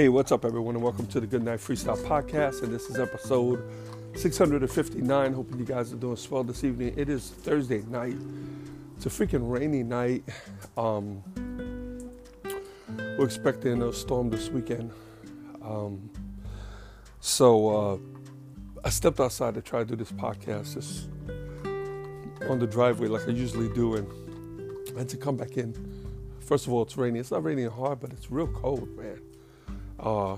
Hey, what's up, everyone, and welcome to the Good Night Freestyle Podcast. And this is episode 659. Hoping you guys are doing swell this evening. It is Thursday night. It's a freaking rainy night. Um, we're expecting a storm this weekend. Um, so uh, I stepped outside to try to do this podcast just on the driveway like I usually do, and had to come back in. First of all, it's raining. It's not raining hard, but it's real cold, man. Uh,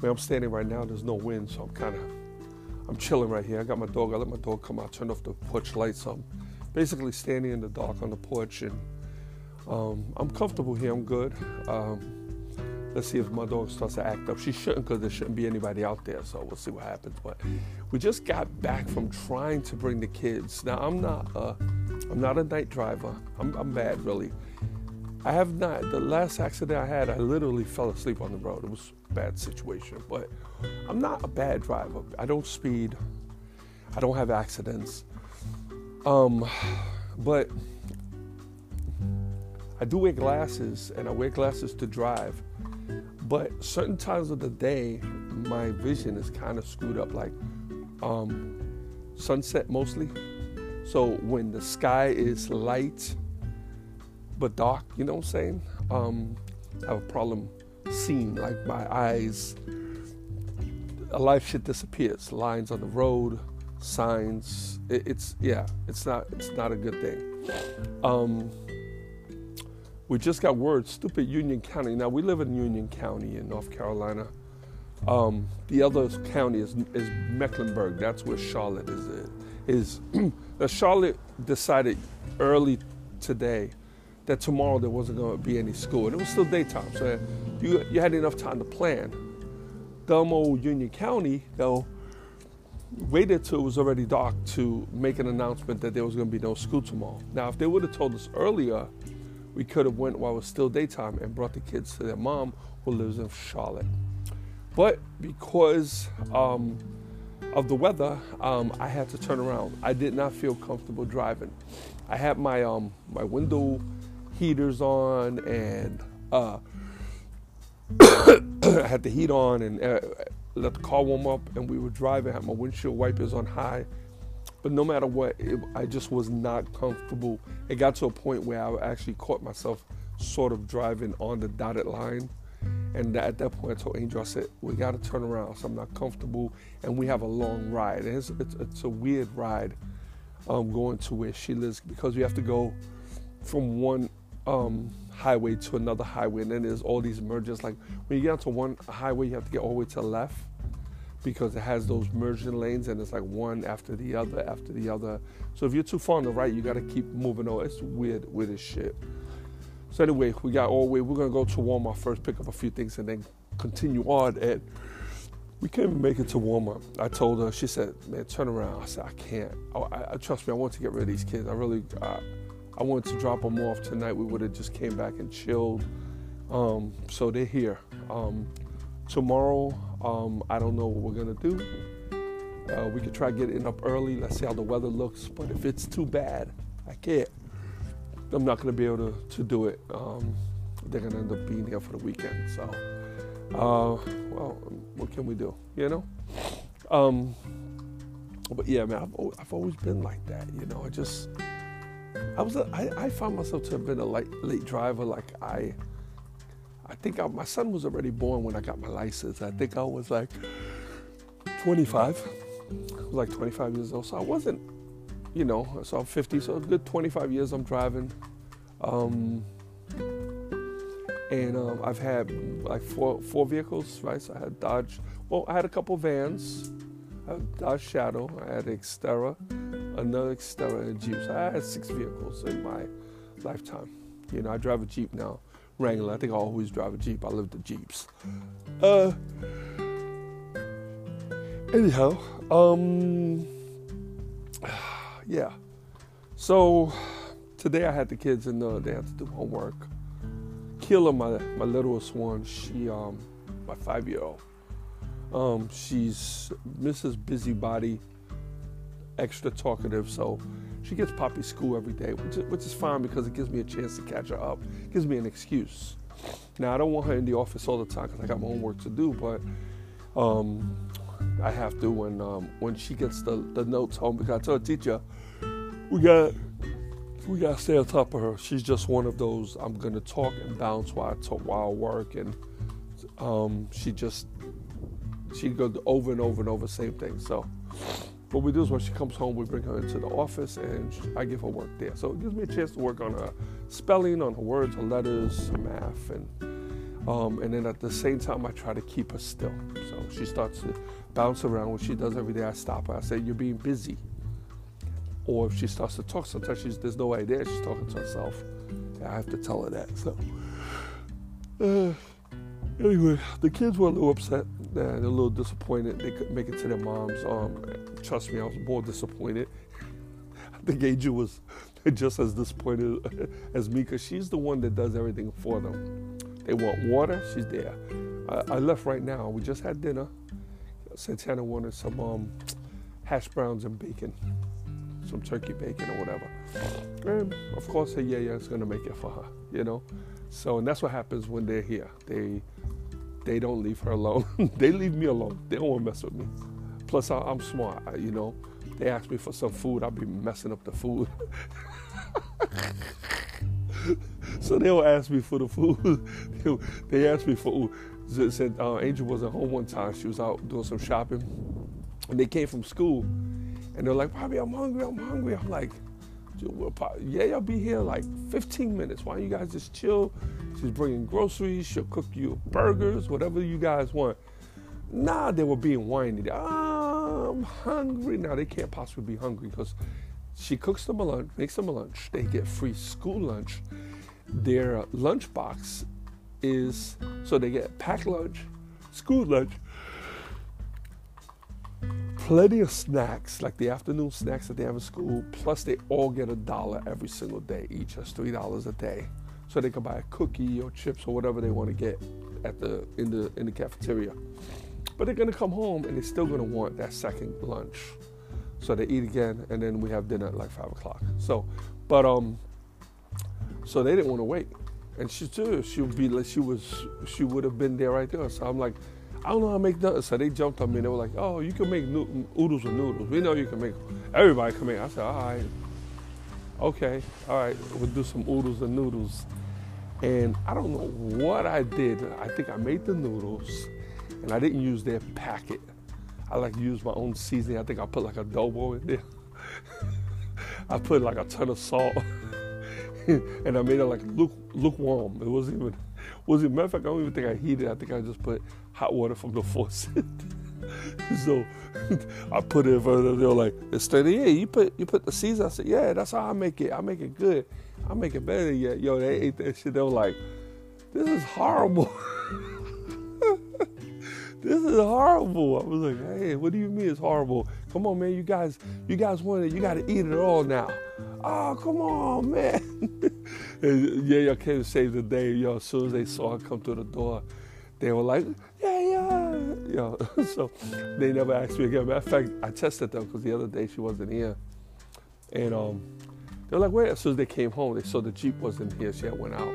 where I'm standing right now, there's no wind, so I'm kind of I'm chilling right here. I got my dog. I let my dog come out, turned off the porch lights. I'm basically standing in the dark on the porch, and um, I'm comfortable here. I'm good. Um, let's see if my dog starts to act up. She shouldn't, because there shouldn't be anybody out there. So we'll see what happens. But we just got back from trying to bring the kids. Now I'm not a, I'm not a night driver. I'm, I'm bad, really. I have not. The last accident I had, I literally fell asleep on the road. It was a bad situation, but I'm not a bad driver. I don't speed. I don't have accidents. Um, but I do wear glasses, and I wear glasses to drive. But certain times of the day, my vision is kind of screwed up, like um, sunset mostly. So when the sky is light but dark, you know what I'm saying? Um, I have a problem seeing, like my eyes, a life shit disappears. Lines on the road, signs. It, it's yeah, it's not it's not a good thing. Um, we just got word, stupid Union County. Now we live in Union County in North Carolina. Um, the other county is, is Mecklenburg. That's where Charlotte is. Is Charlotte decided early today that tomorrow there wasn't going to be any school. And it was still daytime, so you, you had enough time to plan. Dumb old Union County, though, waited till it was already dark to make an announcement that there was going to be no school tomorrow. Now, if they would have told us earlier, we could have went while it was still daytime and brought the kids to their mom who lives in Charlotte. But because um, of the weather, um, I had to turn around. I did not feel comfortable driving. I had my um, my window heaters on and uh, I had the heat on and uh, let the car warm up and we were driving, had my windshield wipers on high. But no matter what, it, I just was not comfortable. It got to a point where I actually caught myself sort of driving on the dotted line. And at that point, I told Angel, I said, we got to turn around. So I'm not comfortable. And we have a long ride. It's, it's, it's a weird ride um, going to where she lives because we have to go from one um, highway to another highway, and then there's all these mergers. Like when you get onto one highway, you have to get all the way to the left because it has those merging lanes, and it's like one after the other after the other. So if you're too far on the right, you got to keep moving on. It's weird, weird as shit. So anyway, we got all the way. We're gonna go to Walmart first, pick up a few things, and then continue on. And we can't even make it to Walmart. I told her. She said, "Man, turn around." I said, "I can't. I, I trust me. I want to get rid of these kids. I really." I wanted to drop them off tonight. We would have just came back and chilled. Um, so they're here. Um, tomorrow, um, I don't know what we're gonna do. Uh, we could try getting up early. Let's see how the weather looks. But if it's too bad, I can't. I'm not gonna be able to, to do it. Um, they're gonna end up being here for the weekend. So, uh, well, what can we do? You know. Um, but yeah, man, I've, I've always been like that. You know, I just I was a, I, I found myself to have been a late, late driver. Like I, I think I, my son was already born when I got my license. I think I was like 25, I was like 25 years old. So I wasn't, you know, so I'm 50. So a good 25 years I'm driving. Um, and um, I've had like four four vehicles, right? So I had Dodge. Well, I had a couple vans. I had Dodge Shadow. I had Xterra another Xterra, and Jeep. So I had six vehicles in my lifetime. You know, I drive a Jeep now, Wrangler. I think I always drive a Jeep. I love the Jeeps. Uh, anyhow, um, yeah. So today I had the kids and uh, they had to do homework. Keela, my my littlest one, she um, my five year old. Um, she's Mrs. Busybody, extra talkative, so she gets poppy school every day, which is, which is fine because it gives me a chance to catch her up. It gives me an excuse. Now I don't want her in the office all the time because I got my own work to do, but um, I have to when um, when she gets the, the notes home because I told the teacher we got we got to stay on top of her. She's just one of those. I'm gonna talk and bounce while I talk while I work, and um, she just she goes over and over and over same thing. So what we do is when she comes home, we bring her into the office and I give her work there. So it gives me a chance to work on her spelling, on her words, her letters, her math, and um, and then at the same time, I try to keep her still. So she starts to bounce around, which she does every day. I stop her. I say, "You're being busy." Or if she starts to talk, sometimes she's, there's no idea she's talking to herself. I have to tell her that. So, uh, anyway, the kids were a little upset. they're a little disappointed. They couldn't make it to their moms. Um, trust me, I was more disappointed. I think Angel was just as disappointed as me because she's the one that does everything for them. They want water, she's there. I, I left right now. We just had dinner. Santana wanted some um, hash browns and bacon some turkey bacon or whatever. And of course, her yeah, yeah is gonna make it for her, you know. So, and that's what happens when they're here. They they don't leave her alone. they leave me alone. They don't want to mess with me. Plus, I, am smart, you know. They ask me for some food, I'll be messing up the food. so they'll ask me for the food. they ask me for. They Said uh, Angel was at home one time. She was out doing some shopping, and they came from school and they're like, Bobby, I'm hungry, I'm hungry. I'm like, yeah, y'all be here like 15 minutes. Why don't you guys just chill? She's bringing groceries. She'll cook you burgers, whatever you guys want. Nah, they were being whiny. I'm hungry. Now they can't possibly be hungry because she cooks them a lunch, makes them a lunch. They get free school lunch. Their uh, lunch box is so they get packed lunch, school lunch, plenty of snacks, like the afternoon snacks that they have in school, plus they all get a dollar every single day each. That's three dollars a day. So they can buy a cookie or chips or whatever they want to get at the in the in the cafeteria. But they're gonna come home and they're still gonna want that second lunch. So they eat again and then we have dinner at like five o'clock. So but um so they didn't want to wait. And she too, she would be like she was she would have been there right there. So I'm like, I don't know how to make nothing. So they jumped on me and they were like, oh, you can make no- oodles with noodles. We know you can make, everybody can make. I said, all right, okay, all right, we'll do some oodles and noodles. And I don't know what I did. I think I made the noodles and I didn't use their packet. I like to use my own seasoning. I think I put like adobo in there. I put like a ton of salt. and I made it like lukewarm. It wasn't even, was it matter of fact, I don't even think I heated. I think I just put hot water from the faucet. so I put it in front of them. They were like, "It's thirty yeah, you put you put the season." I said, "Yeah, that's how I make it. I make it good. I make it better." Yeah, yo, they ate that shit. They were like, "This is horrible." This is horrible. I was like, hey, what do you mean it's horrible? Come on, man, you guys, you guys want it, you gotta eat it all now. Oh, come on, man. and yeah, y'all came to save the day, yo. As soon as they saw her come through the door, they were like, yeah, yeah. Yo, so they never asked me again. Matter of fact, I tested them because the other day she wasn't here. And um, they're like, where? As soon as they came home, they saw the Jeep wasn't here. She had went out.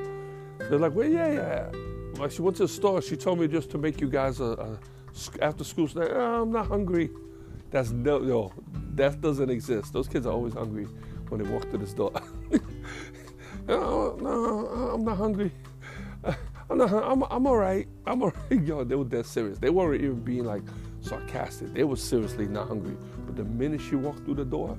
They're like, where? Yeah, yeah. Like she went to the store. She told me just to make you guys a, a after school snack. Oh, I'm not hungry. That's no, no, that doesn't exist. Those kids are always hungry when they walk to the store. no, oh, no, I'm not hungry. I'm not. I'm. I'm all right. I'm all right. Yo, they were dead serious. They weren't even being like sarcastic. They were seriously not hungry. But the minute she walked through the door,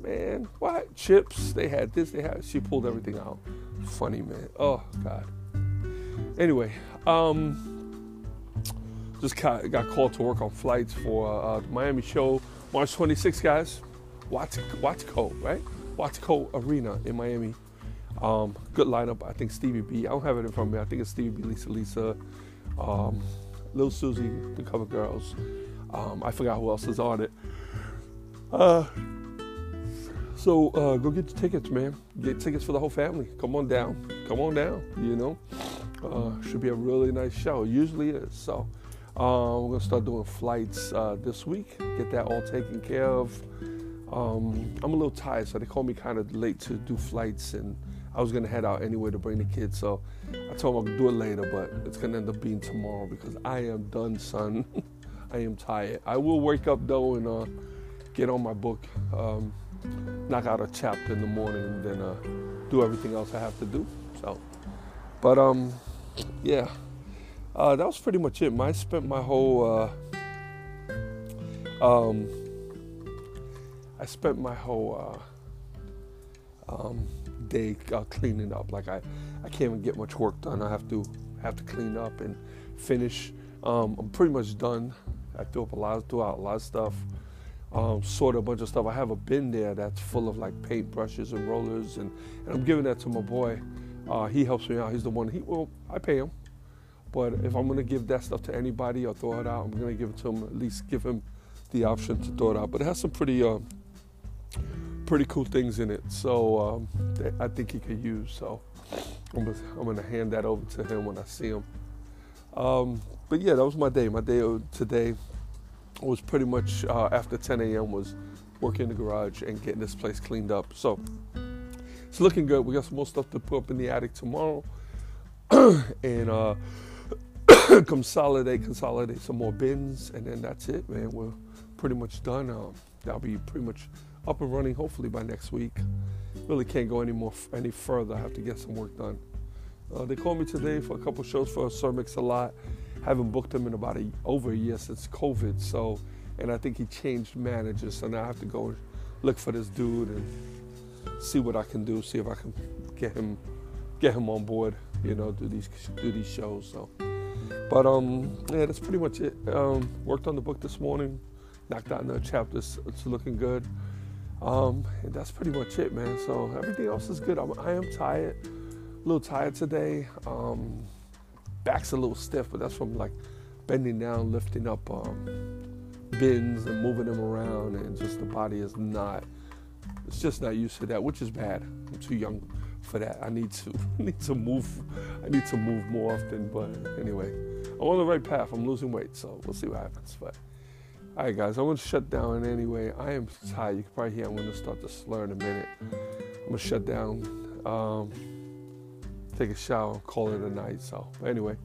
man, what chips? They had this. They had. She pulled everything out. Funny man. Oh God. Anyway, um, just got, got called to work on flights for uh, the Miami show, March 26th, guys. Watch, Watsco, right? Watsco Arena in Miami. Um, good lineup. I think Stevie B. I don't have it in front of me. I think it's Stevie B, Lisa Lisa, um, Lil Suzy, the cover girls. Um, I forgot who else is on it. Uh, so uh, go get your tickets, man. Get tickets for the whole family. Come on down. Come on down. You know, uh, should be a really nice show. Usually is. So uh, we're gonna start doing flights uh, this week. Get that all taken care of. Um, I'm a little tired, so they called me kind of late to do flights, and I was gonna head out anyway to bring the kids. So I told them I'll do it later, but it's gonna end up being tomorrow because I am done, son. I am tired. I will wake up though and uh, get on my book, um, knock out a chapter in the morning, and then uh, do everything else I have to do. So, but um, yeah, uh, that was pretty much it. I spent my whole uh, um, I spent my whole uh, um, day uh, cleaning up. Like I, I can't even get much work done. I have to have to clean up and finish. Um, I'm pretty much done. I threw up a lot, threw out a lot of stuff, um, sorted a bunch of stuff. I have a bin there that's full of like paint brushes and rollers, and, and I'm giving that to my boy. Uh, he helps me out. He's the one. He well, I pay him, but if I'm gonna give that stuff to anybody or throw it out, I'm gonna give it to him. At least give him the option to throw it out. But it has some pretty. Uh, pretty cool things in it. So um, I think he could use. So I'm gonna, I'm gonna, hand that over to him when I see him. Um, but yeah, that was my day. My day today was pretty much uh, after 10 a.m. was working in the garage and getting this place cleaned up. So it's looking good. We got some more stuff to put up in the attic tomorrow, and uh, consolidate, consolidate some more bins, and then that's it, man. We're pretty much done. Um, that'll be pretty much up and running hopefully by next week. Really can't go any more any further. I have to get some work done. Uh, they called me today for a couple shows for Sir Mix-a-Lot. Haven't booked him in about a, over a year since COVID. So, and I think he changed managers. So now I have to go look for this dude and see what I can do. See if I can get him get him on board. You know, do these do these shows. So, but um, yeah, that's pretty much it. Um, worked on the book this morning. Knocked out another chapter. It's looking good. Um, and that's pretty much it, man. So everything else is good. I'm, I am tired, a little tired today. Um, back's a little stiff, but that's from like bending down, lifting up um, bins and moving them around, and just the body is not. It's just not used to that, which is bad. I'm too young for that. I need to need to move. I need to move more often. But anyway, I'm on the right path. I'm losing weight, so we'll see what happens. But all right, guys, I'm to shut down anyway. I am tired. You can probably hear I'm going to start to slur in a minute. I'm to shut down, um, take a shower, call it a night. So, but anyway.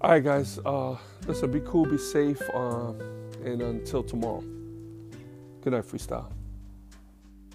All right, guys, uh, listen, be cool, be safe, um, and until tomorrow. Good night, freestyle.